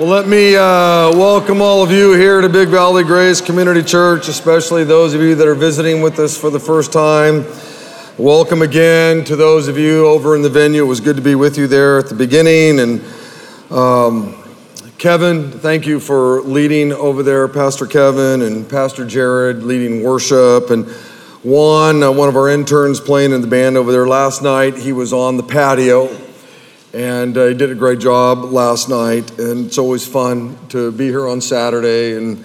Well, let me uh, welcome all of you here to Big Valley Grace Community Church, especially those of you that are visiting with us for the first time. Welcome again to those of you over in the venue. It was good to be with you there at the beginning. And um, Kevin, thank you for leading over there, Pastor Kevin and Pastor Jared leading worship. And Juan, uh, one of our interns playing in the band over there last night, he was on the patio and uh, he did a great job last night. And it's always fun to be here on Saturday and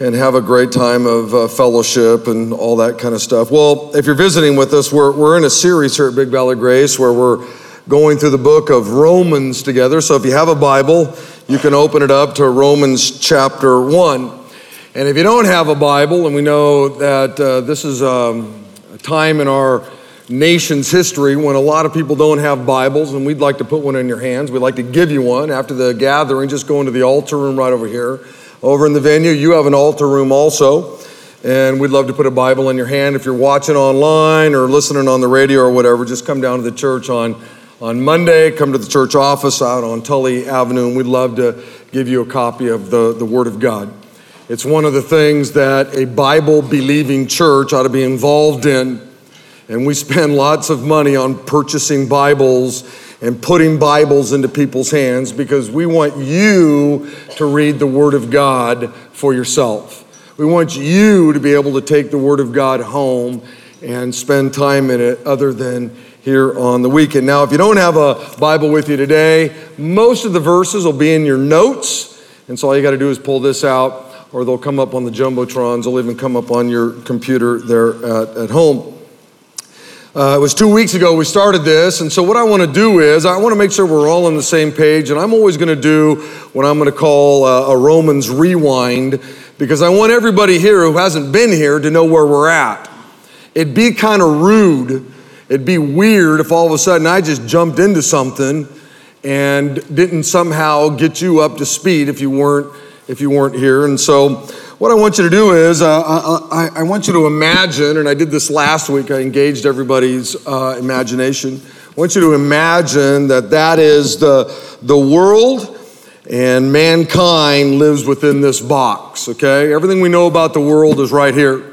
and have a great time of uh, fellowship and all that kind of stuff. Well, if you're visiting with us, we're, we're in a series here at Big Valley Grace where we're going through the book of Romans together. So if you have a Bible, you can open it up to Romans chapter 1. And if you don't have a Bible, and we know that uh, this is um, a time in our nation's history when a lot of people don't have Bibles, and we'd like to put one in your hands. We'd like to give you one after the gathering. Just go into the altar room right over here. Over in the venue, you have an altar room also, and we'd love to put a Bible in your hand. If you're watching online or listening on the radio or whatever, just come down to the church on, on Monday. Come to the church office out on Tully Avenue, and we'd love to give you a copy of the, the Word of God. It's one of the things that a Bible believing church ought to be involved in and we spend lots of money on purchasing Bibles and putting Bibles into people's hands because we want you to read the Word of God for yourself. We want you to be able to take the Word of God home and spend time in it other than here on the weekend. Now, if you don't have a Bible with you today, most of the verses will be in your notes. And so all you got to do is pull this out, or they'll come up on the Jumbotrons. They'll even come up on your computer there at, at home. Uh, it was two weeks ago we started this, and so what I want to do is I want to make sure we're all on the same page, and I'm always going to do what I'm going to call uh, a Romans rewind because I want everybody here who hasn't been here to know where we're at. It'd be kind of rude, it'd be weird if all of a sudden I just jumped into something and didn't somehow get you up to speed if you weren't if you weren't here, and so what I want you to do is, uh, I, I, want you to imagine, and I did this last week, I engaged everybody's uh, imagination. I want you to imagine that that is the, the world and mankind lives within this box, okay? Everything we know about the world is right here.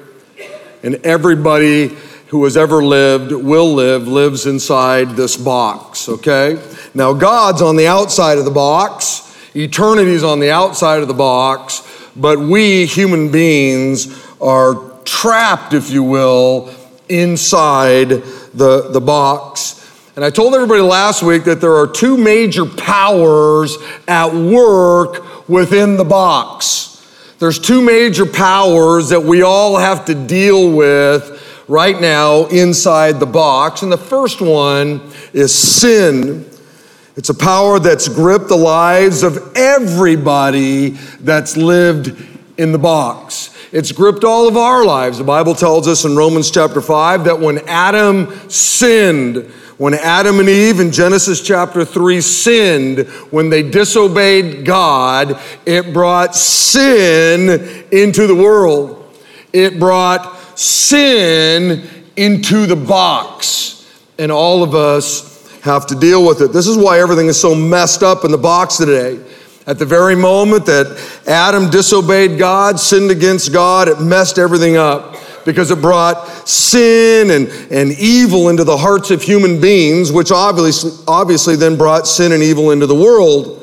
And everybody who has ever lived, will live, lives inside this box, okay? Now, God's on the outside of the box, eternity's on the outside of the box but we human beings are trapped, if you will, inside the, the box. And I told everybody last week that there are two major powers at work within the box. There's two major powers that we all have to deal with right now inside the box. And the first one is sin. It's a power that's gripped the lives of everybody that's lived in the box. It's gripped all of our lives. The Bible tells us in Romans chapter 5 that when Adam sinned, when Adam and Eve in Genesis chapter 3 sinned, when they disobeyed God, it brought sin into the world. It brought sin into the box. And all of us have to deal with it. This is why everything is so messed up in the box today. At the very moment that Adam disobeyed God, sinned against God, it messed everything up because it brought sin and, and evil into the hearts of human beings, which obviously, obviously then brought sin and evil into the world.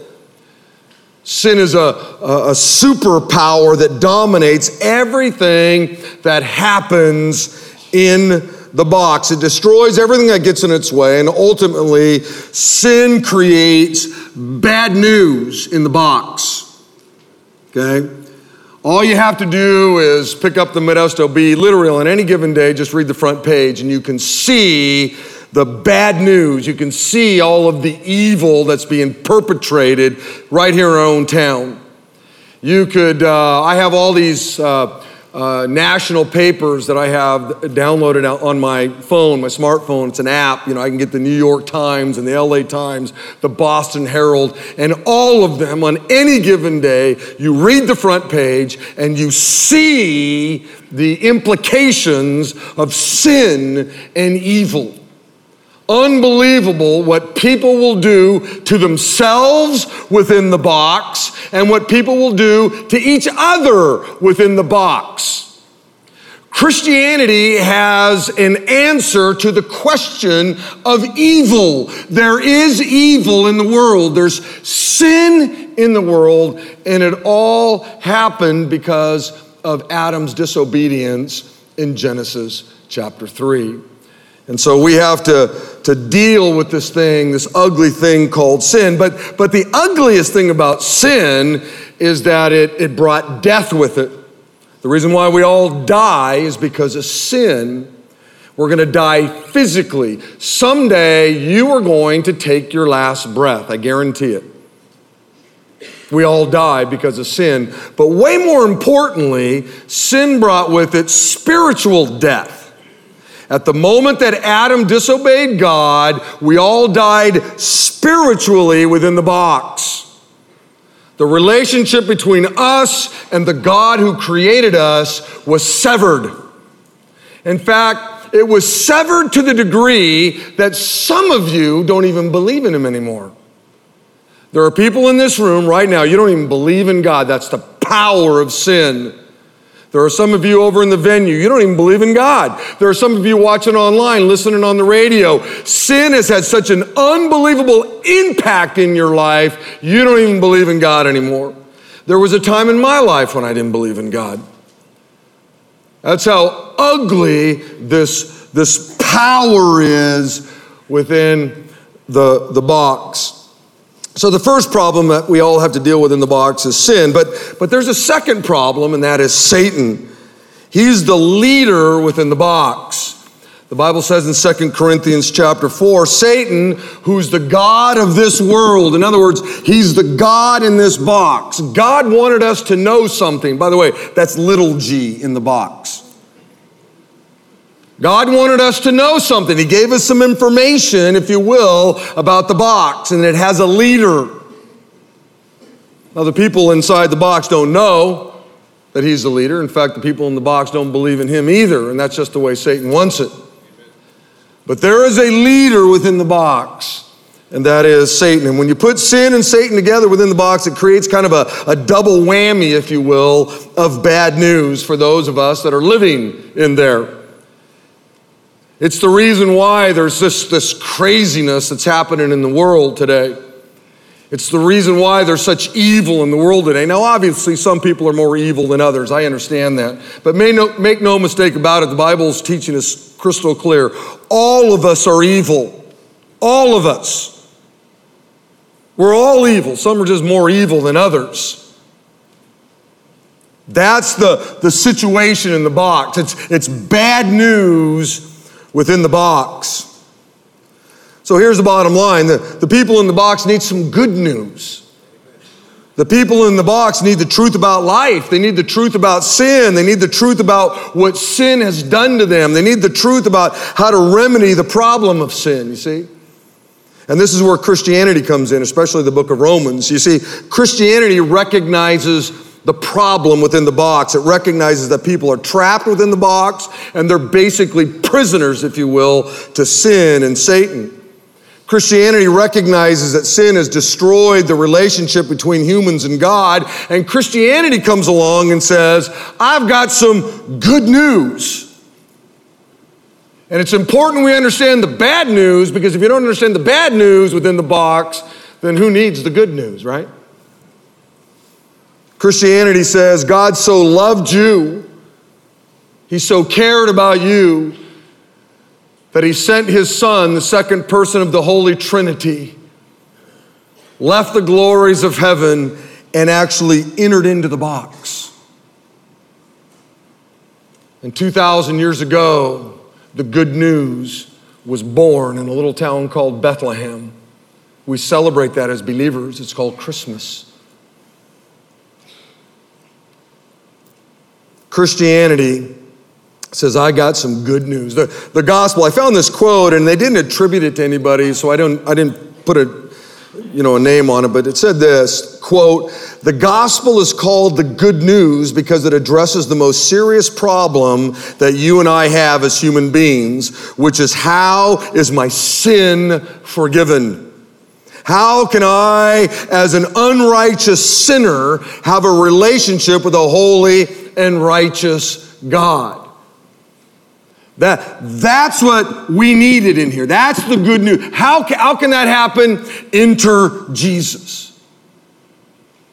Sin is a, a, a superpower that dominates everything that happens in the box. It destroys everything that gets in its way, and ultimately, sin creates bad news in the box. Okay? All you have to do is pick up the Modesto Bee, literally on any given day, just read the front page, and you can see the bad news. You can see all of the evil that's being perpetrated right here in our own town. You could, uh, I have all these. Uh, uh, national papers that I have downloaded on my phone, my smartphone. It's an app. You know, I can get the New York Times and the LA Times, the Boston Herald, and all of them on any given day. You read the front page and you see the implications of sin and evil. Unbelievable what people will do to themselves within the box and what people will do to each other within the box. Christianity has an answer to the question of evil. There is evil in the world, there's sin in the world, and it all happened because of Adam's disobedience in Genesis chapter 3. And so we have to, to deal with this thing, this ugly thing called sin. But, but the ugliest thing about sin is that it, it brought death with it. The reason why we all die is because of sin. We're going to die physically. Someday you are going to take your last breath, I guarantee it. We all die because of sin. But way more importantly, sin brought with it spiritual death. At the moment that Adam disobeyed God, we all died spiritually within the box. The relationship between us and the God who created us was severed. In fact, it was severed to the degree that some of you don't even believe in Him anymore. There are people in this room right now, you don't even believe in God. That's the power of sin. There are some of you over in the venue, you don't even believe in God. There are some of you watching online, listening on the radio. Sin has had such an unbelievable impact in your life, you don't even believe in God anymore. There was a time in my life when I didn't believe in God. That's how ugly this, this power is within the, the box. So the first problem that we all have to deal with in the box is sin, but, but there's a second problem, and that is Satan. He's the leader within the box. The Bible says in Second Corinthians chapter 4, Satan, who's the God of this world, in other words, he's the God in this box. God wanted us to know something. By the way, that's little g in the box. God wanted us to know something. He gave us some information, if you will, about the box, and it has a leader. Now, the people inside the box don't know that he's the leader. In fact, the people in the box don't believe in him either, and that's just the way Satan wants it. But there is a leader within the box, and that is Satan. And when you put sin and Satan together within the box, it creates kind of a, a double whammy, if you will, of bad news for those of us that are living in there. It's the reason why there's this, this craziness that's happening in the world today. It's the reason why there's such evil in the world today. Now, obviously, some people are more evil than others. I understand that. But no, make no mistake about it, the Bible's teaching is crystal clear. All of us are evil. All of us. We're all evil. Some are just more evil than others. That's the, the situation in the box. It's, it's bad news within the box. So here's the bottom line the, the people in the box need some good news. The people in the box need the truth about life. They need the truth about sin. They need the truth about what sin has done to them. They need the truth about how to remedy the problem of sin, you see? And this is where Christianity comes in, especially the book of Romans. You see, Christianity recognizes the problem within the box. It recognizes that people are trapped within the box and they're basically prisoners, if you will, to sin and Satan. Christianity recognizes that sin has destroyed the relationship between humans and God, and Christianity comes along and says, I've got some good news. And it's important we understand the bad news because if you don't understand the bad news within the box, then who needs the good news, right? Christianity says God so loved you, He so cared about you, that He sent His Son, the second person of the Holy Trinity, left the glories of heaven, and actually entered into the box. And 2,000 years ago, the good news was born in a little town called Bethlehem. We celebrate that as believers. It's called Christmas. Christianity says, I got some good news. The, the gospel, I found this quote and they didn't attribute it to anybody, so I, don't, I didn't put a you know, a name on it, but it said this quote, the gospel is called the good news because it addresses the most serious problem that you and I have as human beings, which is how is my sin forgiven? How can I, as an unrighteous sinner, have a relationship with a holy and righteous God? That, that's what we needed in here. That's the good news. How, how can that happen? Enter Jesus.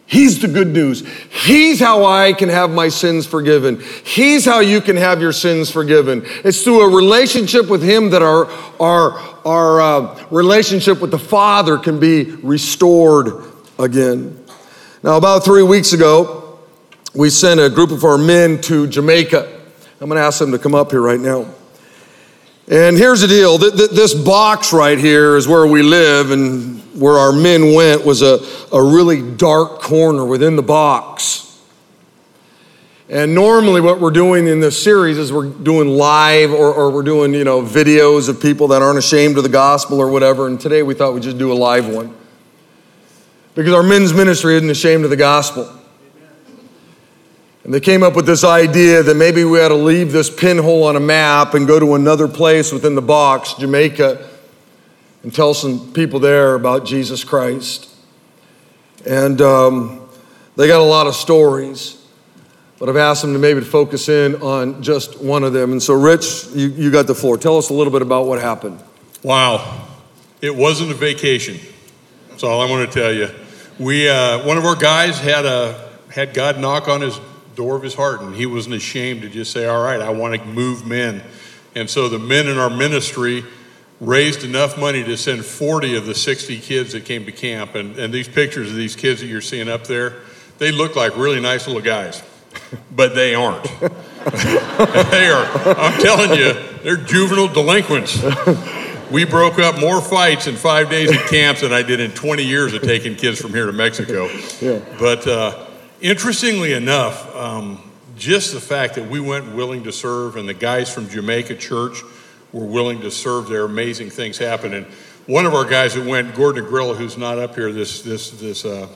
He's the good news. He's how I can have my sins forgiven. He's how you can have your sins forgiven. It's through a relationship with Him that our, our, our uh, relationship with the Father can be restored again. Now, about three weeks ago, we sent a group of our men to Jamaica. I'm going to ask them to come up here right now. And here's the deal this box right here is where we live, and where our men went was a, a really dark corner within the box. And normally, what we're doing in this series is we're doing live or, or, we're doing, you know, videos of people that aren't ashamed of the gospel or whatever. And today we thought we'd just do a live one. Because our men's ministry isn't ashamed of the gospel. And they came up with this idea that maybe we ought to leave this pinhole on a map and go to another place within the box, Jamaica, and tell some people there about Jesus Christ. And um, they got a lot of stories, but I've asked them to maybe focus in on just one of them. And so, Rich, you, you got the floor. Tell us a little bit about what happened. Wow. It wasn't a vacation. That's all I want to tell you. We, uh, one of our guys had, a, had God knock on his door of his heart, and he wasn't ashamed to just say, All right, I want to move men. And so the men in our ministry raised enough money to send 40 of the 60 kids that came to camp. And, and these pictures of these kids that you're seeing up there, they look like really nice little guys, but they aren't. they are, I'm telling you, they're juvenile delinquents. We broke up more fights in five days at camps than I did in 20 years of taking kids from here to Mexico. Yeah. But uh, Interestingly enough, um, just the fact that we went willing to serve and the guys from Jamaica Church were willing to serve there, amazing things happened. And one of our guys that went, Gordon Agrilla, who's not up here this, this, this, uh,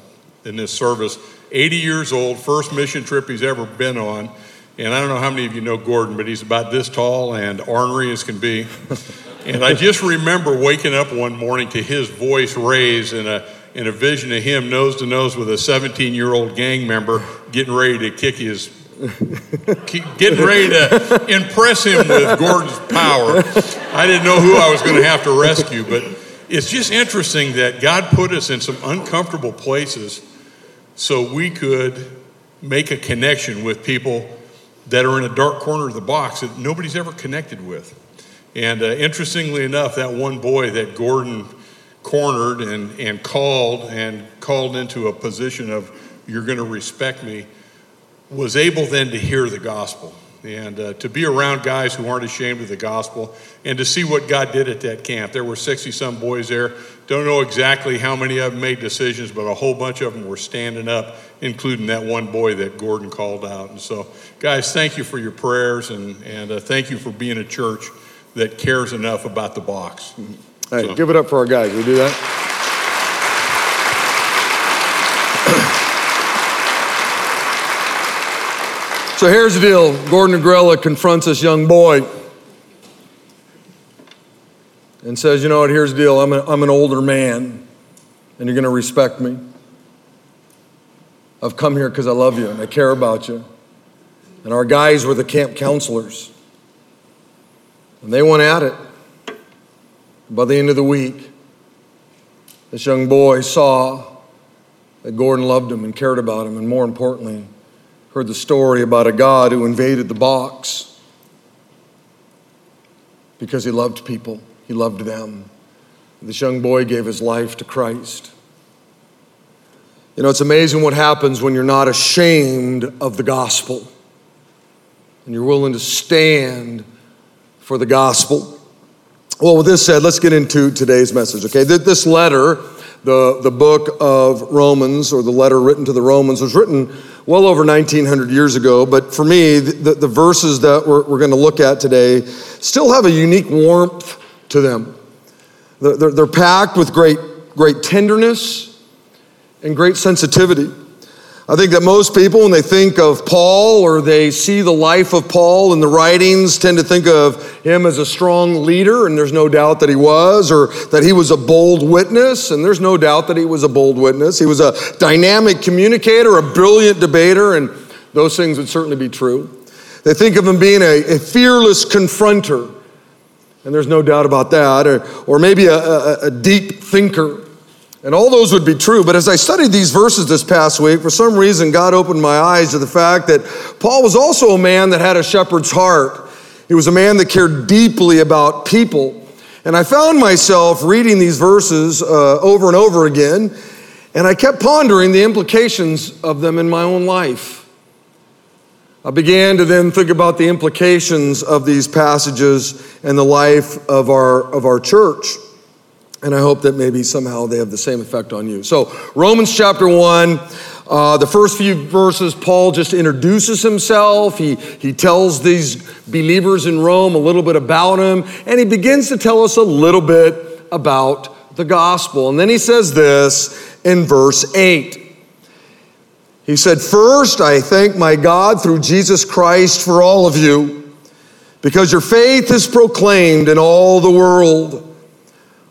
in this service, 80 years old, first mission trip he's ever been on. And I don't know how many of you know Gordon, but he's about this tall and ornery as can be. and I just remember waking up one morning to his voice raised in a in a vision of him nose to nose with a 17 year old gang member getting ready to kick his getting ready to impress him with Gordon's power. I didn't know who I was going to have to rescue, but it's just interesting that God put us in some uncomfortable places so we could make a connection with people that are in a dark corner of the box that nobody's ever connected with. And uh, interestingly enough, that one boy that Gordon cornered and, and called and called into a position of, you're going to respect me, was able then to hear the gospel and uh, to be around guys who aren't ashamed of the gospel and to see what God did at that camp. There were 60 some boys there. Don't know exactly how many of them made decisions, but a whole bunch of them were standing up, including that one boy that Gordon called out. And so, guys, thank you for your prayers and, and uh, thank you for being a church that cares enough about the box. Mm-hmm. Hey, so. give it up for our guys. We do that? so here's the deal Gordon Agrella confronts this young boy and says, You know what? Here's the deal. I'm, a, I'm an older man, and you're going to respect me. I've come here because I love you and I care about you. And our guys were the camp counselors. And they went at it. By the end of the week, this young boy saw that Gordon loved him and cared about him, and more importantly, heard the story about a God who invaded the box because he loved people, he loved them. This young boy gave his life to Christ. You know, it's amazing what happens when you're not ashamed of the gospel and you're willing to stand for the gospel. Well, with this said, let's get into today's message, okay? This letter, the, the book of Romans, or the letter written to the Romans, was written well over 1900 years ago. But for me, the, the verses that we're, we're going to look at today still have a unique warmth to them. They're, they're packed with great great tenderness and great sensitivity. I think that most people, when they think of Paul or they see the life of Paul in the writings, tend to think of him as a strong leader, and there's no doubt that he was, or that he was a bold witness, and there's no doubt that he was a bold witness. He was a dynamic communicator, a brilliant debater, and those things would certainly be true. They think of him being a, a fearless confronter, and there's no doubt about that, or, or maybe a, a, a deep thinker. And all those would be true. But as I studied these verses this past week, for some reason, God opened my eyes to the fact that Paul was also a man that had a shepherd's heart. He was a man that cared deeply about people. And I found myself reading these verses uh, over and over again, and I kept pondering the implications of them in my own life. I began to then think about the implications of these passages in the life of our, of our church. And I hope that maybe somehow they have the same effect on you. So, Romans chapter 1, uh, the first few verses, Paul just introduces himself. He, he tells these believers in Rome a little bit about him, and he begins to tell us a little bit about the gospel. And then he says this in verse 8. He said, First, I thank my God through Jesus Christ for all of you, because your faith is proclaimed in all the world.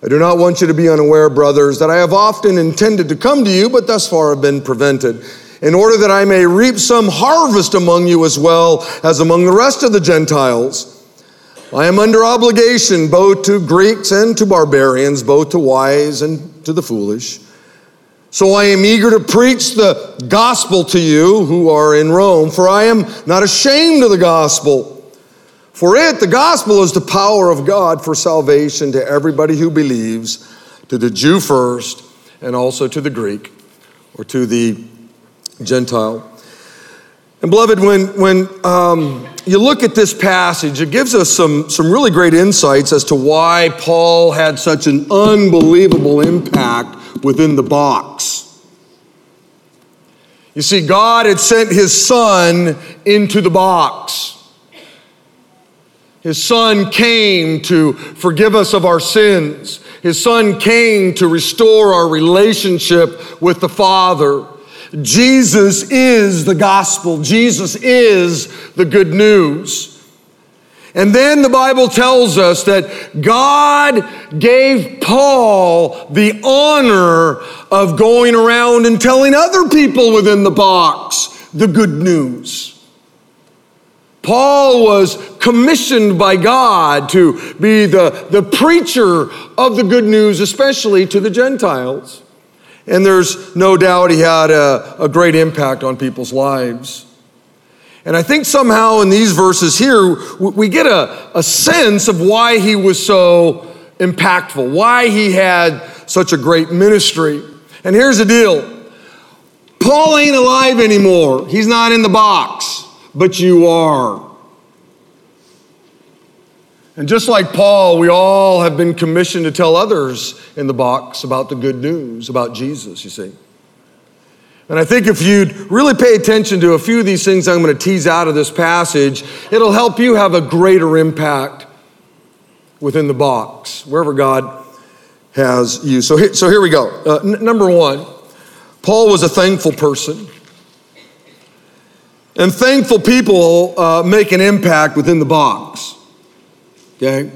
I do not want you to be unaware, brothers, that I have often intended to come to you, but thus far have been prevented, in order that I may reap some harvest among you as well as among the rest of the Gentiles. I am under obligation both to Greeks and to barbarians, both to wise and to the foolish. So I am eager to preach the gospel to you who are in Rome, for I am not ashamed of the gospel. For it, the gospel is the power of God for salvation to everybody who believes, to the Jew first, and also to the Greek or to the Gentile. And beloved, when, when um, you look at this passage, it gives us some, some really great insights as to why Paul had such an unbelievable impact within the box. You see, God had sent his son into the box. His son came to forgive us of our sins. His son came to restore our relationship with the Father. Jesus is the gospel. Jesus is the good news. And then the Bible tells us that God gave Paul the honor of going around and telling other people within the box the good news. Paul was commissioned by God to be the, the preacher of the good news, especially to the Gentiles. And there's no doubt he had a, a great impact on people's lives. And I think somehow in these verses here, we get a, a sense of why he was so impactful, why he had such a great ministry. And here's the deal Paul ain't alive anymore, he's not in the box but you are. And just like Paul, we all have been commissioned to tell others in the box about the good news about Jesus, you see. And I think if you'd really pay attention to a few of these things I'm going to tease out of this passage, it'll help you have a greater impact within the box, wherever God has you. So here, so here we go. Uh, n- number one, Paul was a thankful person. And thankful people uh, make an impact within the box. Okay?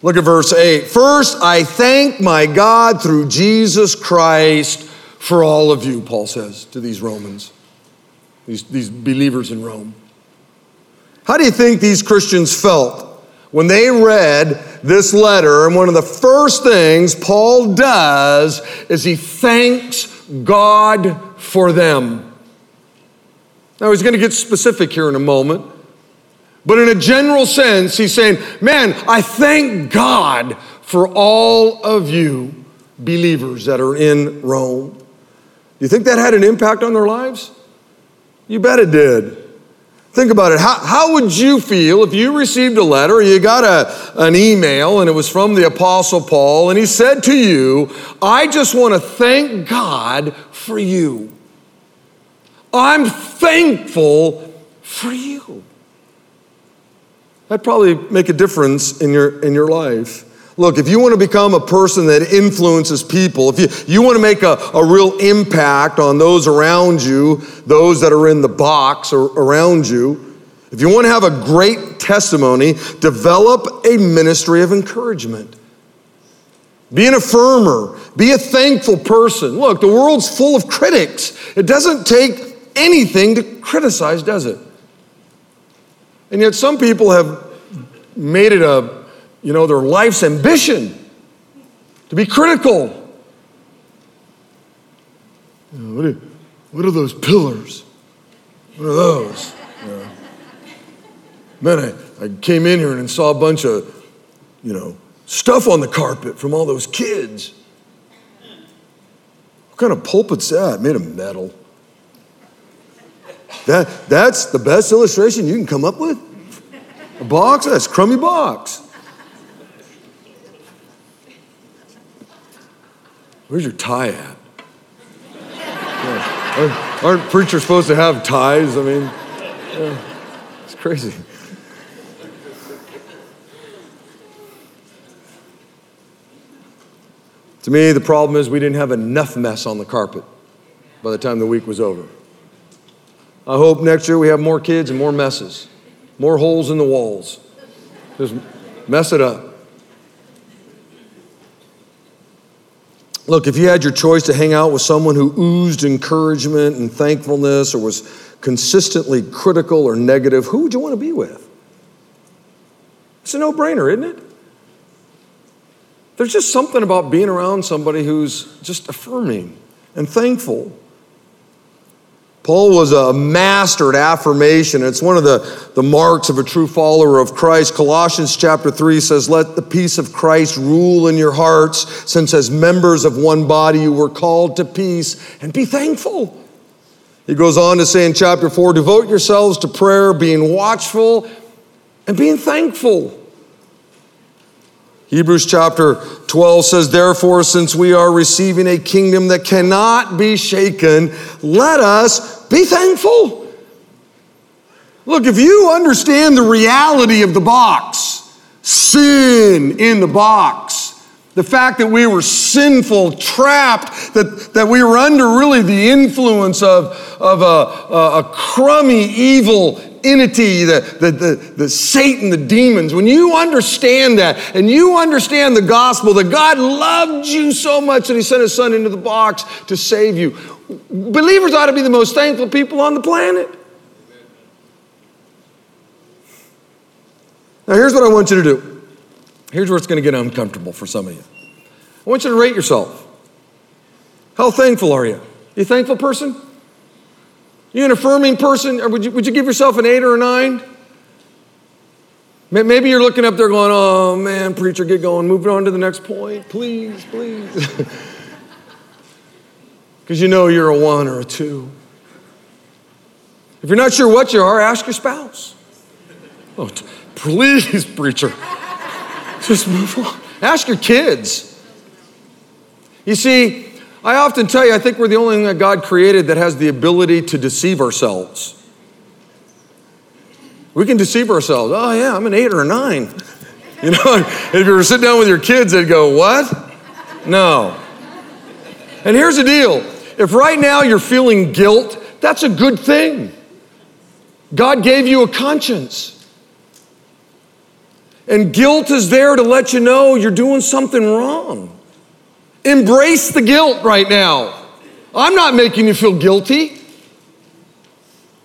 Look at verse 8. First, I thank my God through Jesus Christ for all of you, Paul says to these Romans, these, these believers in Rome. How do you think these Christians felt when they read this letter? And one of the first things Paul does is he thanks God for them. Now, he's going to get specific here in a moment. But in a general sense, he's saying, Man, I thank God for all of you believers that are in Rome. Do you think that had an impact on their lives? You bet it did. Think about it. How, how would you feel if you received a letter, you got a, an email, and it was from the Apostle Paul, and he said to you, I just want to thank God for you. I'm thankful for you. That'd probably make a difference in your, in your life. Look, if you want to become a person that influences people, if you, you want to make a, a real impact on those around you, those that are in the box or around you, if you want to have a great testimony, develop a ministry of encouragement. Be an affirmer. Be a thankful person. Look, the world's full of critics. It doesn't take anything to criticize, does it? And yet, some people have made it a you know, their life's ambition to be critical. You know, what, are, what, are, those pillars? What are those? You know, man, I, I came in here and saw a bunch of, you know, stuff on the carpet from all those kids. What kind of pulpit's that? Made of metal. That, that's the best illustration you can come up with? A box? That's a crummy box. Where's your tie at? Yeah. Aren't, aren't, preachers supposed to have ties? I mean, yeah. it's crazy. To me, the problem is we didn't have enough mess on the carpet by the time the week was over. I hope next year we have more kids and more messes, more holes in the walls. Just mess it up. Look, if you had your choice to hang out with someone who oozed encouragement and thankfulness or was consistently critical or negative, who would you want to be with? It's a no brainer, isn't it? There's just something about being around somebody who's just affirming and thankful. Paul was a master at affirmation. It's one of the, the marks of a true follower of Christ. Colossians chapter 3 says, Let the peace of Christ rule in your hearts, since as members of one body you were called to peace, and be thankful. He goes on to say in chapter 4, Devote yourselves to prayer, being watchful and being thankful. Hebrews chapter 12 says, Therefore, since we are receiving a kingdom that cannot be shaken, let us be thankful. Look, if you understand the reality of the box, sin in the box, the fact that we were sinful, trapped, that, that we were under really the influence of, of a, a, a crummy, evil entity, the, the, the, the Satan, the demons, when you understand that and you understand the gospel that God loved you so much that he sent his son into the box to save you, believers ought to be the most thankful people on the planet. Now, here's what I want you to do. Here's where it's going to get uncomfortable for some of you. I want you to rate yourself. How thankful are you? You a thankful person? You an affirming person? Or would you, would you give yourself an eight or a nine? Maybe you're looking up there going, oh man, preacher, get going. Move on to the next point. Please, please. Because you know you're a one or a two. If you're not sure what you are, ask your spouse. Oh, t- please, preacher. Just move on. Ask your kids. You see, I often tell you, I think we're the only thing that God created that has the ability to deceive ourselves. We can deceive ourselves. Oh, yeah, I'm an eight or a nine. You know, if you were sitting down with your kids, they'd go, What? No. And here's the deal if right now you're feeling guilt, that's a good thing. God gave you a conscience. And guilt is there to let you know you're doing something wrong. Embrace the guilt right now. I'm not making you feel guilty.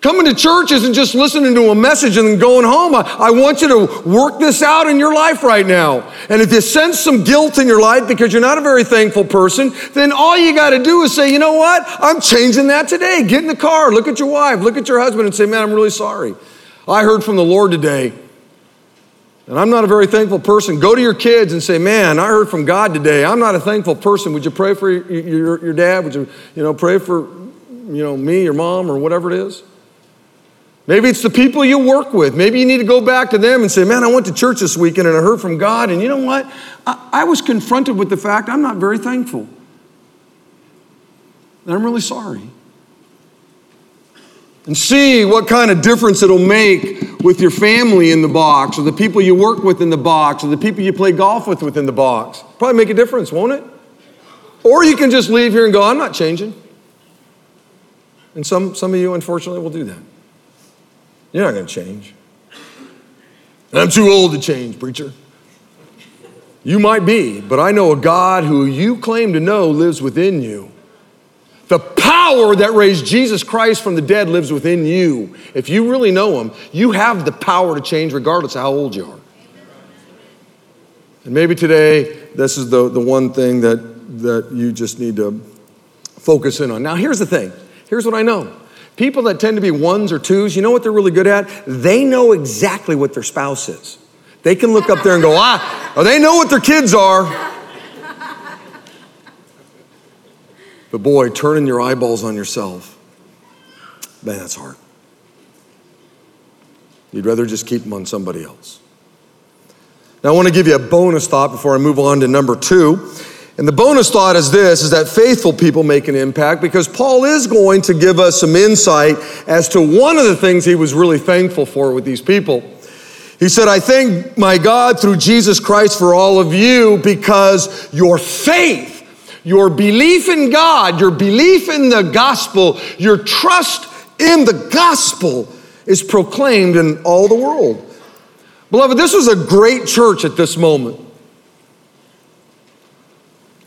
Coming to church isn't just listening to a message and then going home. I, I, want you to work this out in your life right now. And if you sense some guilt in your life because you're not a very thankful person, then all you got to do is say, you know what? I'm changing that today. Get in the car, look at your wife, look at your husband, and say, man, I'm really sorry. I heard from the Lord today and I'm not a very thankful person, go to your kids and say, Man, I heard from God today. I'm not a thankful person. Would you pray for your, your, your dad? Would you, you know, pray for you know, me, your mom, or whatever it is? Maybe it's the people you work with. Maybe you need to go back to them and say, Man, I went to church this weekend and I heard from God, and you know what? I, I was confronted with the fact I'm not very thankful. And I'm really sorry. And see what kind of difference it'll make with your family in the box, or the people you work with in the box, or the people you play golf with within the box. Probably make a difference, won't it? Or you can just leave here and go, I'm not changing. And some, some of you, unfortunately, will do that. You're not going to change. And I'm too old to change, preacher. You might be, but I know a God who you claim to know lives within you. The power that raised Jesus Christ from the dead lives within you. If you really know Him, you have the power to change regardless of how old you are. And maybe today, this is the, the one thing that, that you just need to focus in on. Now, here's the thing here's what I know People that tend to be ones or twos, you know what they're really good at? They know exactly what their spouse is. They can look up there and go, ah, or they know what their kids are. But boy, turning your eyeballs on yourself, man, that's hard. You'd rather just keep them on somebody else. Now, I want to give you a bonus thought before I move on to number two. And the bonus thought is this is that faithful people make an impact because Paul is going to give us some insight as to one of the things he was really thankful for with these people. He said, I thank my God through Jesus Christ for all of you because your faith, your belief in God, your belief in the gospel, your trust in the gospel is proclaimed in all the world. Beloved, this was a great church at this moment.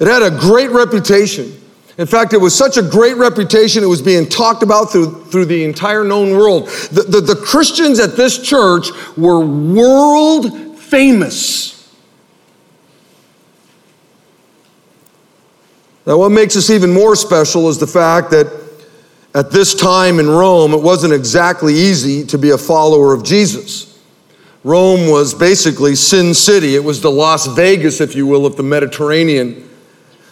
It had a great reputation. In fact, it was such a great reputation, it was being talked about through, through the entire known world. The, the, the Christians at this church were world famous. Now, what makes this even more special is the fact that at this time in Rome, it wasn't exactly easy to be a follower of Jesus. Rome was basically Sin City, it was the Las Vegas, if you will, of the Mediterranean.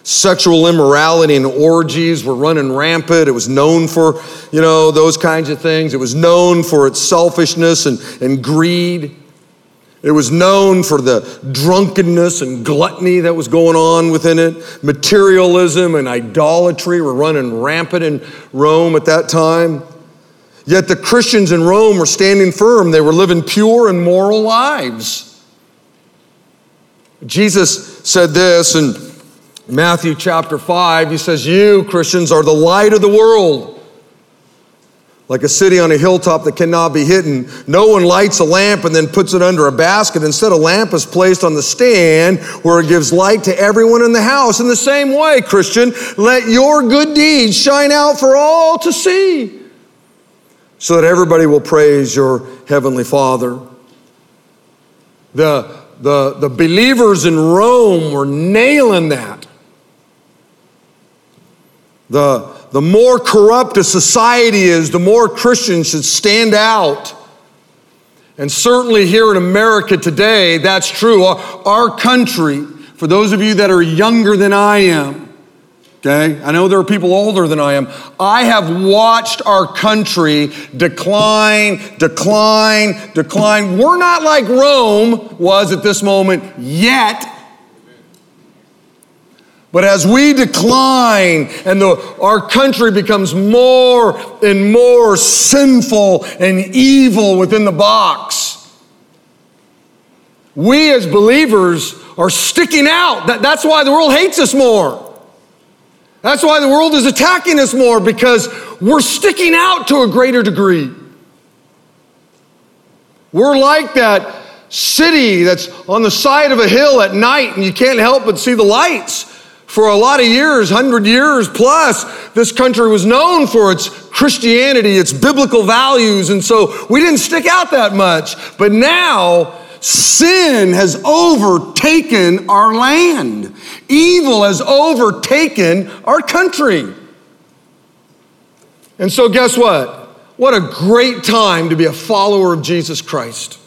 Sexual immorality and orgies were running rampant. It was known for, you know, those kinds of things. It was known for its selfishness and, and greed. It was known for the drunkenness and gluttony that was going on within it. Materialism and idolatry were running rampant in Rome at that time. Yet the Christians in Rome were standing firm. They were living pure and moral lives. Jesus said this, Matthew chapter 5, he says, You, Christians, are the light of the world. Like a city on a hilltop that cannot be hidden. No one lights a lamp and then puts it under a basket. Instead, a lamp is placed on the stand where it gives light to everyone in the house. In the same way, Christian, let your good deeds shine out for all to see so that everybody will praise your heavenly Father. The, the, the believers in Rome were nailing that. The, the more corrupt a society is, the more Christians should stand out. And certainly here in America today, that's true. Our, our country, for those of you that are younger than I am, okay, I know there are people older than I am, I have watched our country decline, decline, decline. We're not like Rome was at this moment yet. But as we decline and the, our country becomes more and more sinful and evil within the box, we as believers are sticking out. That, that's why the world hates us more. That's why the world is attacking us more because we're sticking out to a greater degree. We're like that city that's on the side of a hill at night and you can't help but see the lights. For a lot of years, 100 years plus, this country was known for its Christianity, its biblical values, and so we didn't stick out that much. But now, sin has overtaken our land, evil has overtaken our country. And so, guess what? What a great time to be a follower of Jesus Christ.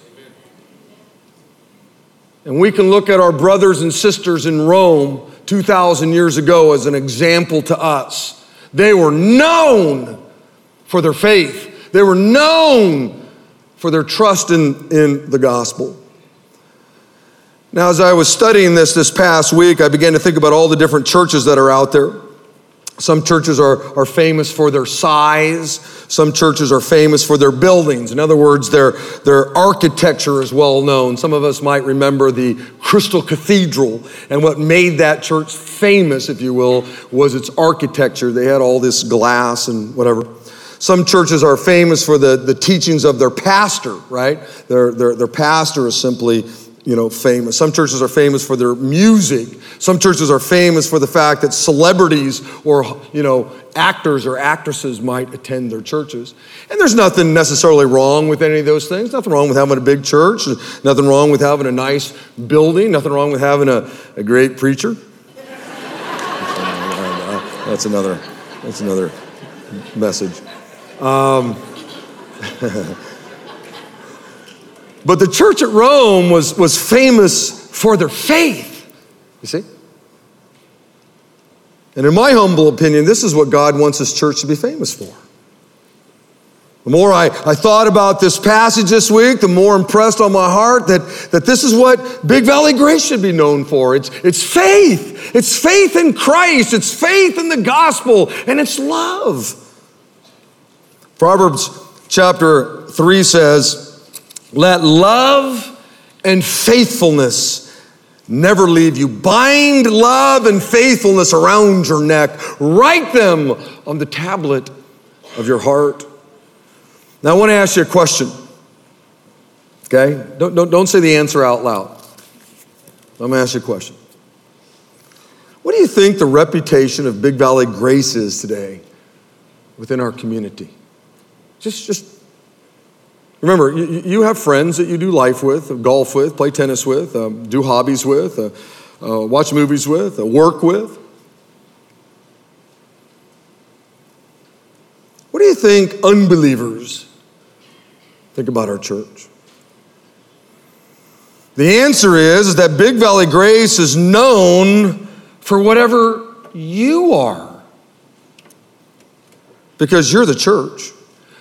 And we can look at our brothers and sisters in Rome 2,000 years ago as an example to us. They were known for their faith, they were known for their trust in, in the gospel. Now, as I was studying this this past week, I began to think about all the different churches that are out there. Some churches are, are famous for their size. Some churches are famous for their buildings. In other words, their, their architecture is well known. Some of us might remember the Crystal Cathedral, and what made that church famous, if you will, was its architecture. They had all this glass and whatever. Some churches are famous for the, the teachings of their pastor, right? Their, their, their pastor is simply you know, famous. Some churches are famous for their music. Some churches are famous for the fact that celebrities or, you know, actors or actresses might attend their churches. And there's nothing necessarily wrong with any of those things. Nothing wrong with having a big church. Nothing wrong with having a nice building. Nothing wrong with having a, a great preacher. that's another, that's another message. Um, But the church at Rome was, was famous for their faith, you see? And in my humble opinion, this is what God wants his church to be famous for. The more I, I thought about this passage this week, the more impressed on my heart that, that this is what Big Valley Grace should be known for. It's, it's faith. It's faith in Christ. It's faith in the gospel. And it's love. Proverbs chapter 3 says, let love and faithfulness never leave you. Bind love and faithfulness around your neck. Write them on the tablet of your heart. Now, I want to ask you a question. Okay? Don't, don't, don't say the answer out loud. I'm going to ask you a question. What do you think the reputation of Big Valley Grace is today within our community? Just, just Remember, you, have friends that you do life with, golf with, play tennis with, um, do hobbies with, uh, uh, watch movies with, uh, work with. What do you think unbelievers think about our church? The answer is that Big Valley Grace is known for whatever you are because you're the church.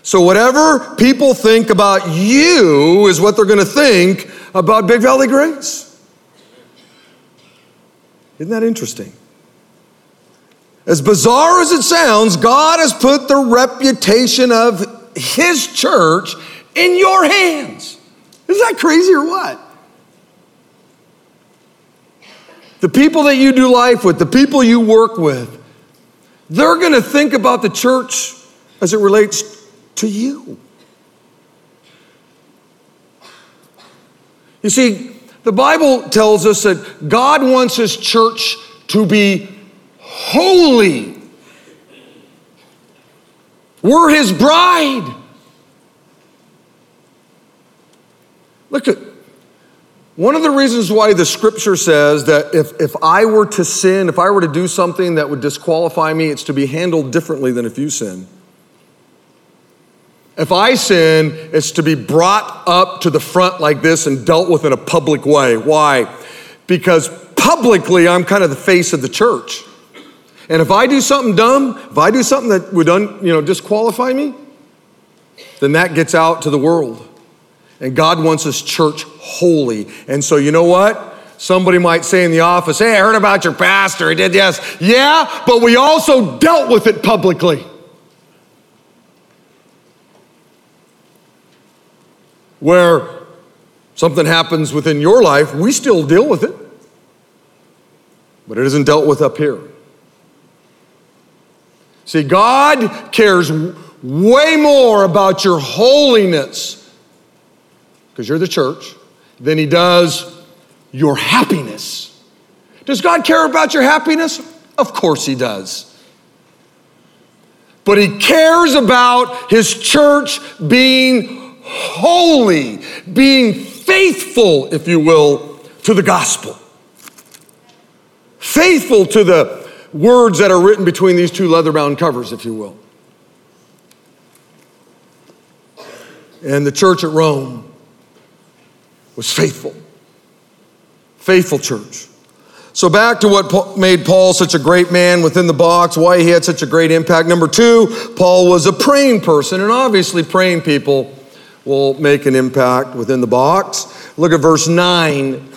So, whatever people think about you is what they're going to think about Big Valley Grace. Isn't that interesting? As bizarre as it sounds, God has put the reputation of His church in your hands. Is that crazy or what? The people that you do life with, the people you work with, they're going to think about the church as it relates to you. You see, the Bible tells us that God wants His church to be holy. We're His bride. Look at one of the reasons why the scripture says that if, if I were to sin, if I were to do something that would disqualify me, it's to be handled differently than if you sin. If I sin, it's to be brought up to the front like this and dealt with in a public way. Why? Because publicly, I'm kind of the face of the church. And if I do something dumb, if I do something that would un, you know, disqualify me, then that gets out to the world. And God wants His church holy. And so, you know what? Somebody might say in the office, Hey, I heard about your pastor. He did yes. Yeah, but we also dealt with it publicly. Where something happens within your life, we still deal with it, but it isn't dealt with up here. See, God cares way more about your holiness, because you're the church, than He does your happiness. Does God care about your happiness? Of course He does. But He cares about His church being holy, being faithful, if you will, to the gospel. Faithful to the words that are written between these two leather bound covers, if you will. And the church at Rome was faithful. faithful church. So, back to what made Paul such a great man within the box, why he had such a great impact. Number two, Paul was a praying person, and obviously, praying people will make an impact within the box. Look at verse 9.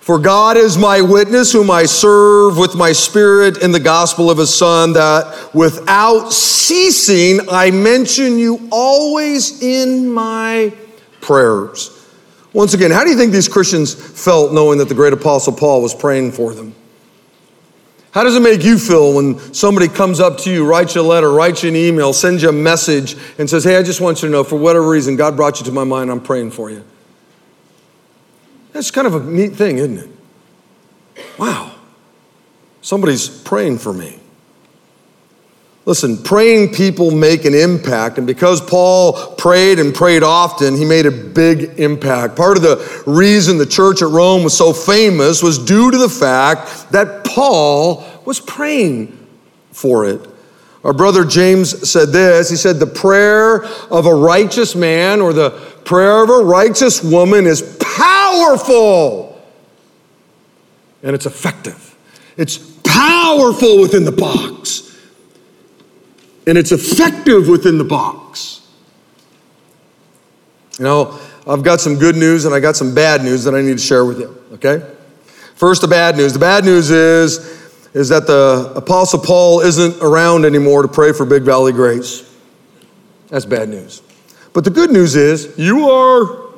For God is my witness, whom I serve with my spirit in the gospel of his Son, that without ceasing I mention you always in my prayers once again, how do you think these Christians felt knowing that the great apostle Paul was praying for them? How does it make you feel when somebody comes up to you, writes you a letter, writes you an email, sends you a message, and says, Hey, I just want you to know, for whatever reason, God brought you to my mind, I'm praying for you? That's kind of a neat thing, isn't it? Wow, somebody's praying for me. Listen, praying people make an impact, and because Paul prayed and prayed often, he made a big impact. Part of the reason the church at Rome was so famous was due to the fact that Paul was praying for it. Our brother James said this He said, The prayer of a righteous man or the prayer of a righteous woman is powerful and it's effective. It's powerful within the box and it's effective within the box. You know, I've got some good news and I got some bad news that I need to share with you, okay? First, the bad news. The bad news is, is that the Apostle Paul isn't around anymore to pray for Big Valley Grace. That's bad news. But the good news is, you are.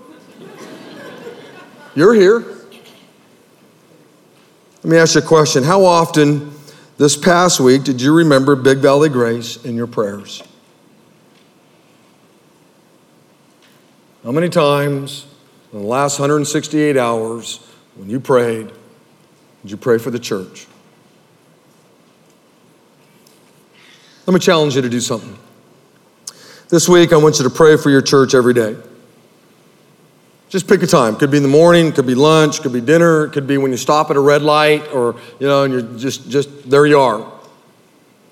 You're here. Let me ask you a question. How often this past week, did you remember Big Valley Grace in your prayers? How many times in the last 168 hours, when you prayed, did you pray for the church? Let me challenge you to do something. This week, I want you to pray for your church every day. Just pick a time. Could be in the morning, could be lunch, could be dinner, could be when you stop at a red light or, you know, and you're just, just there you are.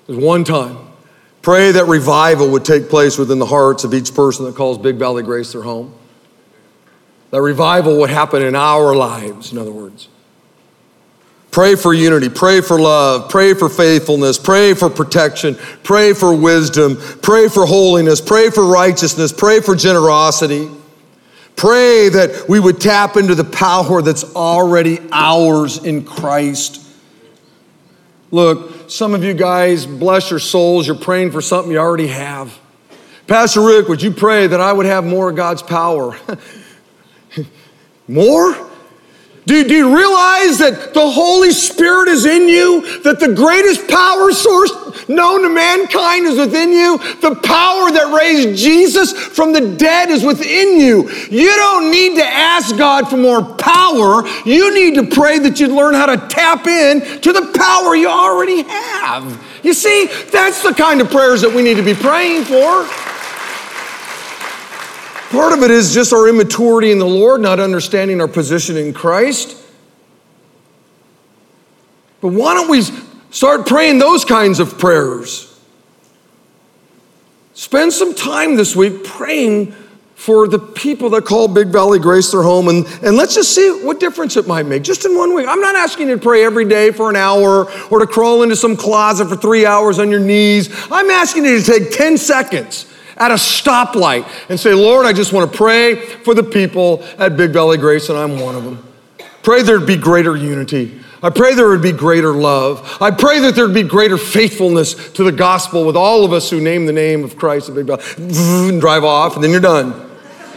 There's one time. Pray that revival would take place within the hearts of each person that calls Big Valley Grace their home. That revival would happen in our lives, in other words. Pray for unity, pray for love, pray for faithfulness, pray for protection, pray for wisdom, pray for holiness, pray for righteousness, pray for generosity. Pray that we would tap into the power that's already ours in Christ. Look, some of you guys, bless your souls, you're praying for something you already have. Pastor Rick, would you pray that I would have more of God's power? more? Do, do, you realize that the Holy Spirit is in you? That the greatest power source known to mankind is within you? The power that raised Jesus from the dead is within you. You don't need to ask God for more power. You need to pray that you learn how to tap in to the power you already have. You see, that's the kind of prayers that we need to be praying for. Part of it is just our immaturity in the Lord, not understanding our position in Christ. But why don't we start praying those kinds of prayers? Spend some time this week praying for the people that call Big Valley Grace their home, and, and let's just see what difference it might make just in one week. I'm not asking you to pray every day for an hour or to crawl into some closet for three hours on your knees. I'm asking you to take 10 seconds at a stoplight and say, Lord, I just want to pray for the people at Big Valley Grace, and I'm one of them. Pray there'd be greater unity. I pray there would be greater love. I pray that there'd be greater faithfulness to the gospel with all of us who name the name of Christ at Big Valley and drive off, and then you're done.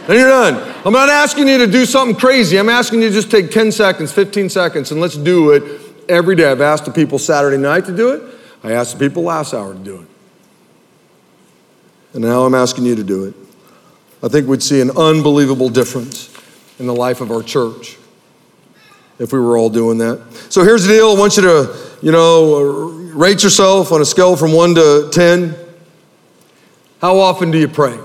Then you're done. I'm not asking you to do something crazy. I'm asking you to just take 10 seconds, 15 seconds, and let's do it every day. I've asked the people Saturday night to do it. I asked the people last hour to do it. And now I'm asking you to do it. I think we'd see an unbelievable difference in the life of our church if we were all doing that. So here's the deal I want you to, you know, rate yourself on a scale from one to 10. How often do you pray?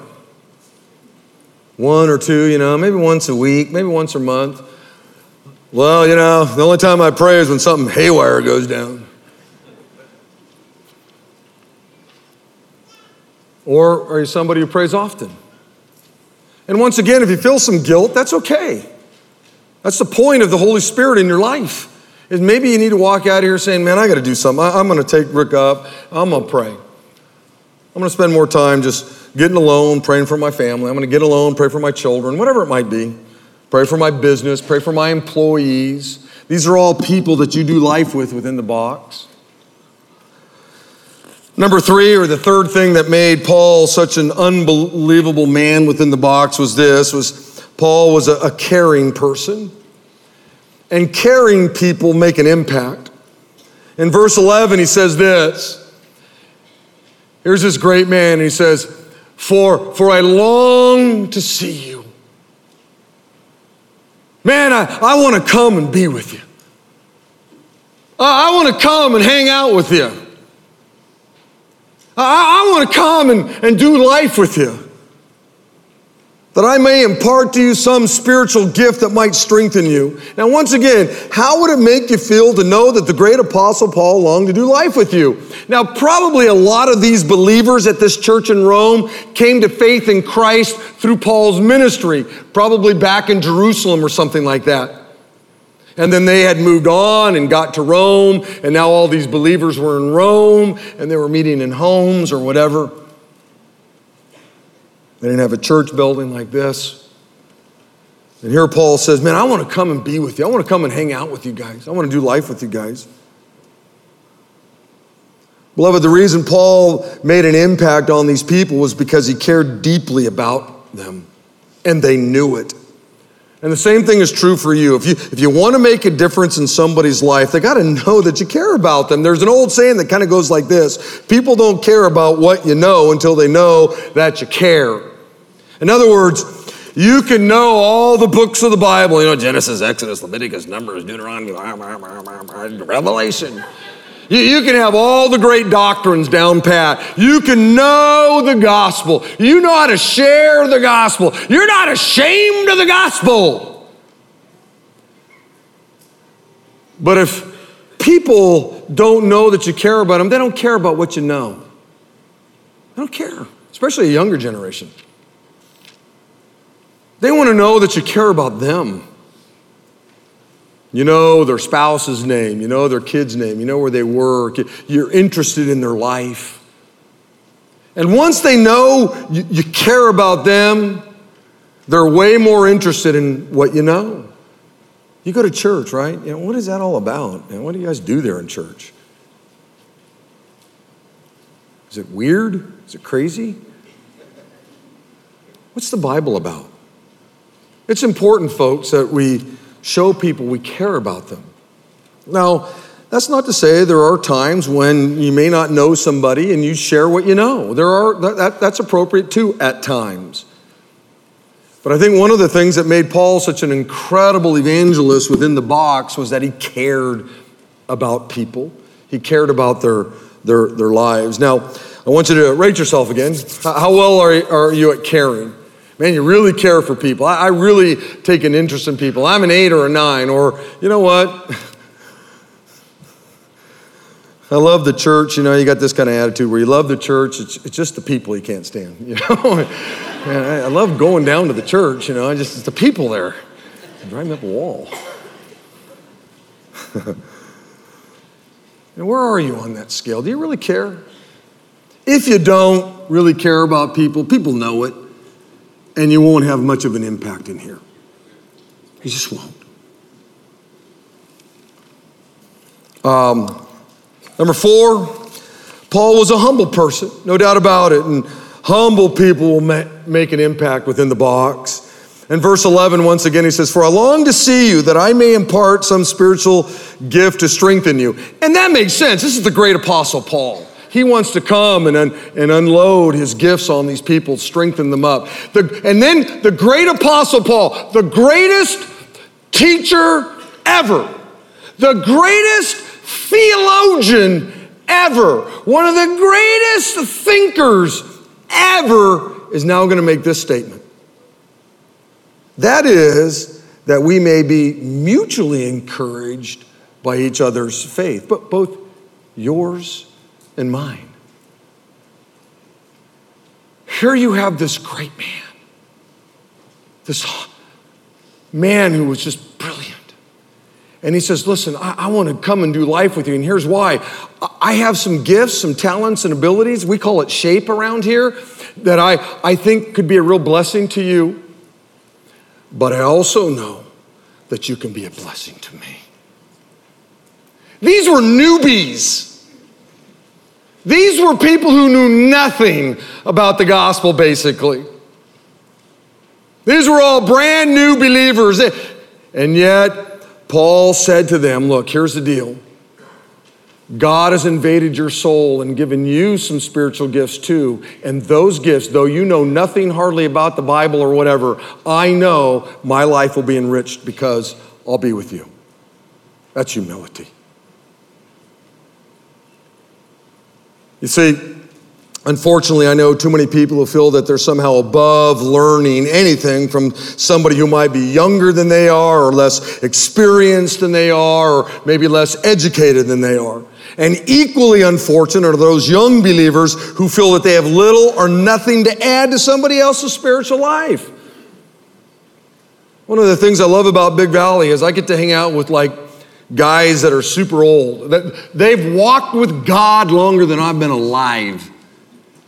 One or two, you know, maybe once a week, maybe once a month. Well, you know, the only time I pray is when something haywire goes down. Or are you somebody who prays often? And once again, if you feel some guilt, that's okay. That's the point of the Holy Spirit in your life. Is maybe you need to walk out here saying, Man, I got to do something. I, am going to take Rick up. I'm going to pray. I'm going to spend more time just getting alone, praying for my family. I'm going to get alone, pray for my children, whatever it might be. Pray for my business, pray for my employees. These are all people that you do life with within the box. Number three, or the third thing that made Paul such an unbelievable man within the box was this was Paul was a, a caring person. And caring people make an impact. In verse 11, he says this. Here's this great man, and he says, For, for I long to see you. Man, I, I want to come and be with you. I, I want to come and hang out with you. I, I want to come and, and do life with you that I may impart to you some spiritual gift that might strengthen you. Now, once again, how would it make you feel to know that the great apostle Paul longed to do life with you? Now, probably a lot of these believers at this church in Rome came to faith in Christ through Paul's ministry, probably back in Jerusalem or something like that. And then they had moved on and got to Rome, and now all these believers were in Rome and they were meeting in homes or whatever. They didn't have a church building like this. And here Paul says, Man, I want to come and be with you. I want to come and hang out with you guys. I want to do life with you guys. Beloved, the reason Paul made an impact on these people was because he cared deeply about them and they knew it. And the same thing is true for you. If you, if you want to make a difference in somebody's life, they got to know that you care about them. There's an old saying that kind of goes like this People don't care about what you know until they know that you care. In other words, you can know all the books of the Bible, you know, Genesis, Exodus, Leviticus, Numbers, Deuteronomy, Revelation. You, you, can have all the great doctrines down pat. You can know the gospel. You know how to share the gospel. You're not ashamed of the gospel. But if people don't know that you care about them, they don't care about what you know. They don't care, especially a younger generation. They want to know that you care about them. You know their spouse's name, you know their kid's name, you know where they work, you're interested in their life. And once they know you, you care about them, they're way more interested in what you know. You go to church, right? You know, what is that all about? And what do you guys do there in church? Is it weird? Is it crazy? What's the Bible about? It's important, folks, that we show people we care about them. Now, that's not to say there are times when you may not know somebody and you share what you know. There are that, that's appropriate too at times. But I think one of the things that made Paul such an incredible evangelist within the box was that he cared about people. He cared about their their, their lives. Now, I want you to rate yourself again. How well are, are you at caring? Man, you really care for people. I, I really take an interest in people. I'm an eight or a nine, or you know what? I love the church. You know, you got this kind of attitude where you love the church. It's, it's just the people you can't stand. You know, Man, I, I, love going down to the church. You know, I just it's the people there. Drive me up a wall. and where are you on that scale? Do you really care? If you don't really care about people, people know it and you won't have much of an impact in here. You just won't. Um, number four, Paul was a humble person, no doubt about it. And humble people will ma- make an impact within the box. In verse 11, once again, he says, For I long to see you that I may impart some spiritual gift to strengthen you. And that makes sense. This is the great apostle Paul. He wants to come and, un, and unload his gifts on these people, strengthen them up. The, and then the great apostle Paul, the greatest teacher ever, the greatest theologian ever, one of the greatest thinkers ever, is now going to make this statement. That is, that we may be mutually encouraged by each other's faith, but both yours and mine. Here you have this great man, this man who was just brilliant And he says, Listen, I, I want to come and do life with you. And here's why I have some gifts, some talents, and abilities. We call it shape around here that I, I think could be a real blessing to you. But I also know that you can be a blessing to me. These were newbies. These were people who knew nothing about the gospel, basically. These were all brand new believers. And yet, Paul said to them, Look, here's the deal. God has invaded your soul and given you some spiritual gifts too. And those gifts, though you know nothing hardly about the Bible or whatever, I know my life will be enriched because I'll be with you. That's humility. You see, Unfortunately, I know too many people who feel that they're somehow above learning anything from somebody who might be younger than they are, or less experienced than they are, or maybe less educated than they are. And equally unfortunate are those young believers who feel that they have little or nothing to add to somebody else's spiritual life. One of the things I love about Big Valley is I get to hang out with like guys that are super old. That they've walked with God longer than I've been alive.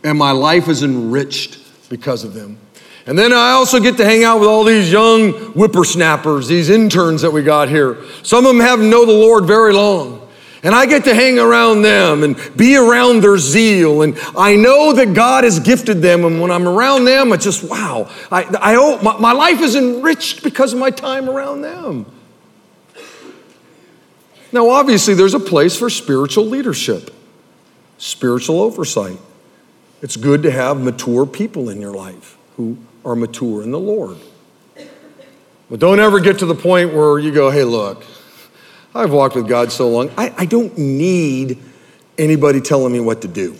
And my life is enriched because of them. And then I also get to hang out with all these young whippersnappers, these interns that we got here. Some of them haven't known the Lord very long. And I get to hang around them and be around their zeal. And I know that God has gifted them. And when I'm around them, it's just, wow. I, I hope my, my life is enriched because of my time around them. Now, obviously, there's a place for spiritual leadership, spiritual oversight. It's good to have mature people in your life who are mature in the Lord. But don't ever get to the point where you go, hey, look, I've walked with God so long, I, I don't need anybody telling me what to do.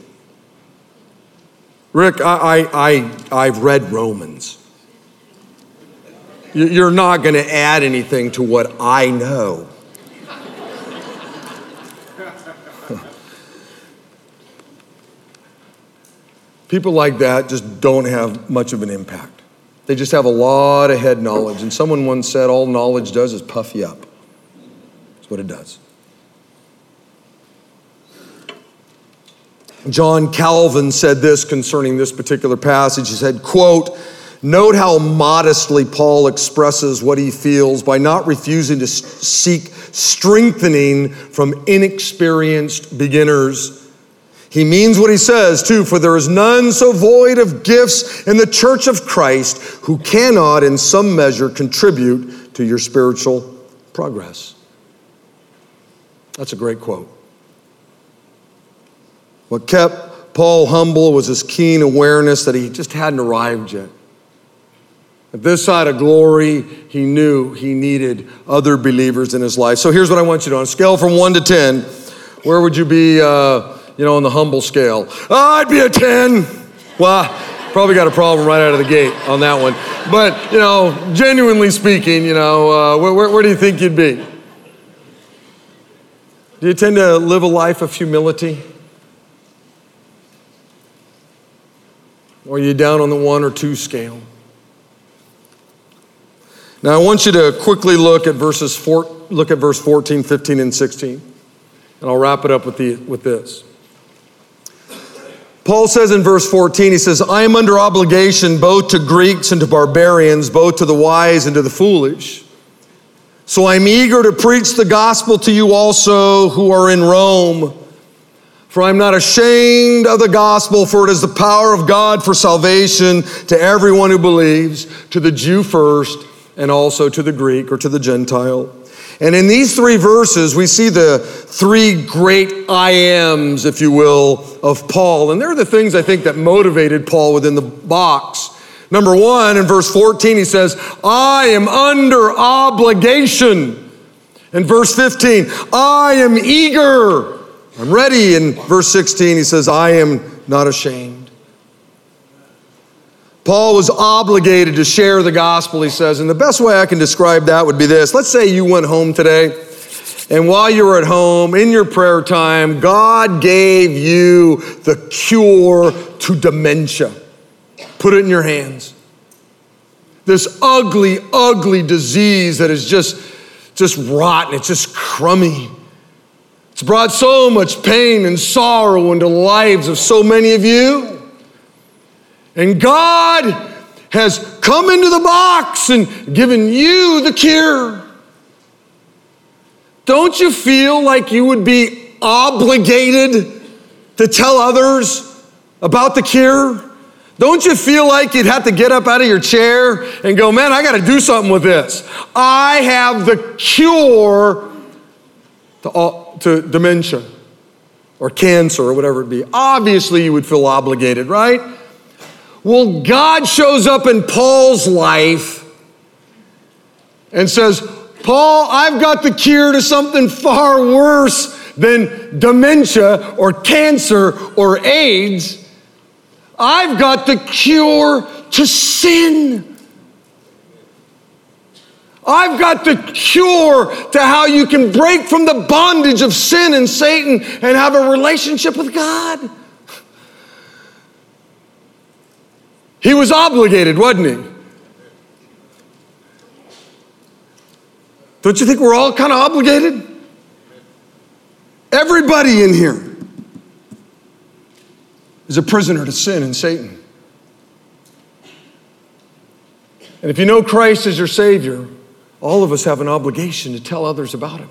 Rick, I, I, I, have read Romans. You're not going to add anything to what I know. People like that just don't have much of an impact. They just have a lot of head knowledge. And someone once said, all knowledge does is puff you up That's what it does. John Calvin said this concerning this particular passage. He said, quote, Note how modestly Paul expresses what he feels by not refusing to seek strengthening from inexperienced beginners. He means what he says, too, for there is none so void of gifts in the church of Christ who cannot, in some measure, contribute to your spiritual progress. That's a great quote. What kept Paul humble was his keen awareness that he just hadn't arrived yet. At this side of glory, he knew he needed other believers in his life. So here's what I want you to do on a scale from one to 10, where would you be, uh, you know, on the humble scale? Oh, I'd be a 10. Well, probably got a problem right out of the gate on that one. But, you know, genuinely speaking, you know, uh, where, where do you think you'd be? Do you tend to live a life of humility? Or are you down on the one or two scale? Now I want you to quickly look at verses four, look at verse 14, 15, and 16. And I'll wrap it up with, the, with this. Paul says in verse 14, he says, I am under obligation both to Greeks and to barbarians, both to the wise and to the foolish. So I'm eager to preach the gospel to you also who are in Rome. For I'm not ashamed of the gospel, for it is the power of God for salvation to everyone who believes, to the Jew first, and also to the Greek or to the Gentile. And in these three verses, we see the three great I ams, if you will, of Paul. And they're the things I think that motivated Paul within the box. Number one, in verse 14, he says, I am under obligation. In verse 15, I am eager. I'm ready. In verse 16, he says, I am not ashamed. Paul was obligated to share the gospel, he says. And the best way I can describe that would be this. Let's say you went home today, and while you were at home in your prayer time, God gave you the cure to dementia. Put it in your hands. This ugly, ugly disease that is just just rotten, it's just crummy. It's brought so much pain and sorrow into the lives of so many of you. And God has come into the box and given you the cure. Don't you feel like you would be obligated to tell others about the cure? Don't you feel like you'd have to get up out of your chair and go, man, I got to do something with this? I have the cure to, to dementia or cancer or whatever it be. Obviously, you would feel obligated, right? Well, God shows up in Paul's life and says, Paul, I've got the cure to something far worse than dementia or cancer or AIDS. I've got the cure to sin. I've got the cure to how you can break from the bondage of sin and Satan and have a relationship with God. He was obligated, wasn't he? Don't you think we're all kind of obligated? Everybody in here is a prisoner to sin and Satan. And if you know Christ as your Savior, all of us have an obligation to tell others about Him.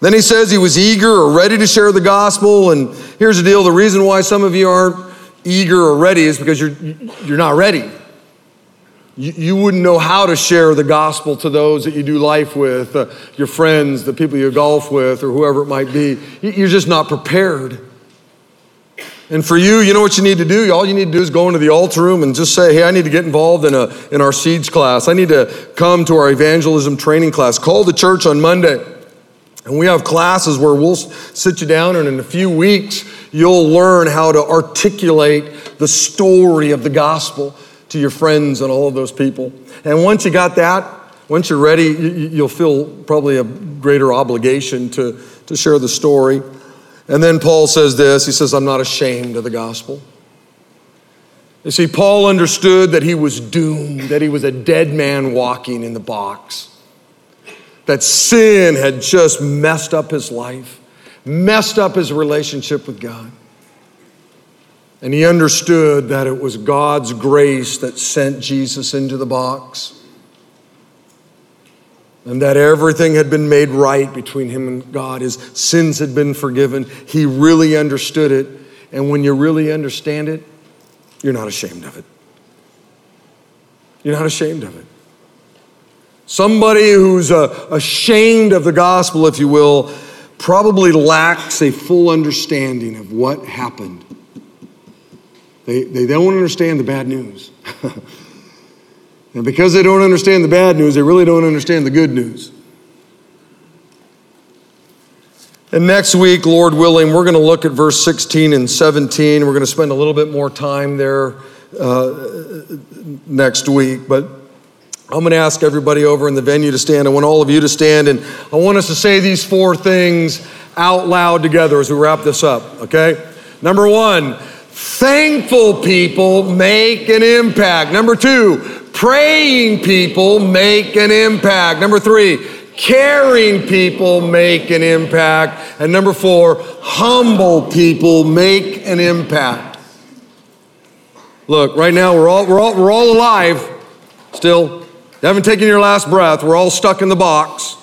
Then he says he was eager or ready to share the gospel. And here's the deal the reason why some of you aren't eager or ready is because you're, you're not ready. You, you wouldn't know how to share the gospel to those that you do life with, uh, your friends, the people you golf with, or whoever it might be. You're just not prepared. And for you, you know what you need to do? All you need to do is go into the altar room and just say, hey, I need to get involved in, a, in our seeds class. I need to come to our evangelism training class. Call the church on Monday. And we have classes where we'll sit you down, and in a few weeks, you'll learn how to articulate the story of the gospel to your friends and all of those people. And once you got that, once you're ready, you'll feel probably a greater obligation to, to share the story. And then Paul says this he says, I'm not ashamed of the gospel. You see, Paul understood that he was doomed, that he was a dead man walking in the box, that sin had just messed up his life, messed up his relationship with God. And he understood that it was God's grace that sent Jesus into the box. And that everything had been made right between him and God. His sins had been forgiven. He really understood it. And when you really understand it, you're not ashamed of it. You're not ashamed of it. Somebody who's uh, ashamed of the gospel, if you will, probably lacks a full understanding of what happened they, they don't understand the bad news. and because they don't understand the bad news, they really don't understand the good news. And next week, Lord willing, we're going to look at verse 16 and 17. We're going to spend a little bit more time there uh, next week. But I'm going to ask everybody over in the venue to stand. I want all of you to stand. And I want us to say these four things out loud together as we wrap this up, okay? Number one, Thankful people make an impact. Number two, praying people make an impact. Number three, caring people make an impact. And number four, humble people make an impact. Look, right now we're all, we're all, we're all alive still. You haven't taken your last breath. We're all stuck in the box.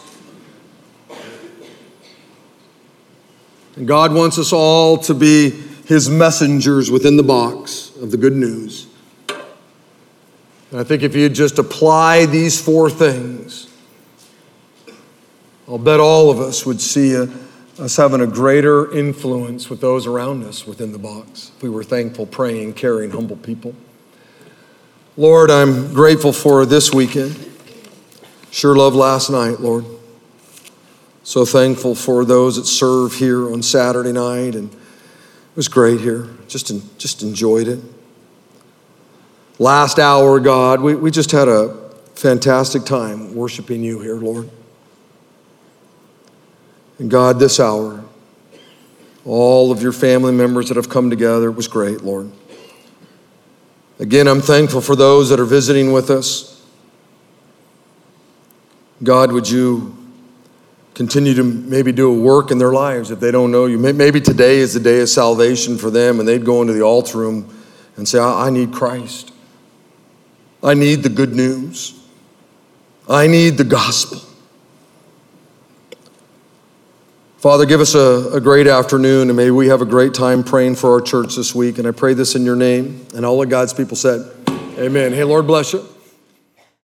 And God wants us all to be his messengers within the box of the good news. And I think if you just apply these four things, I'll bet all of us would see a, us having a greater influence with those around us within the box if we were thankful, praying, caring, humble people. Lord, I'm grateful for this weekend. Sure love last night, Lord. So thankful for those that serve here on Saturday night and it was great here. Just, just enjoyed it. Last hour, God, we, we just had a fantastic time worshiping you here, Lord. And God, this hour, all of your family members that have come together, it was great, Lord. Again, I'm thankful for those that are visiting with us. God, would you continue to maybe do a work in their lives if they don't know you? Maybe today is the day of salvation for them and they'd go into the altar room and say, I need Christ. I need the good news. I need the gospel. Father, give us a, a, great afternoon, and may we have a great time praying for our church this week. And I pray this in your name. And all of God's people said, Amen. Hey, Lord bless you.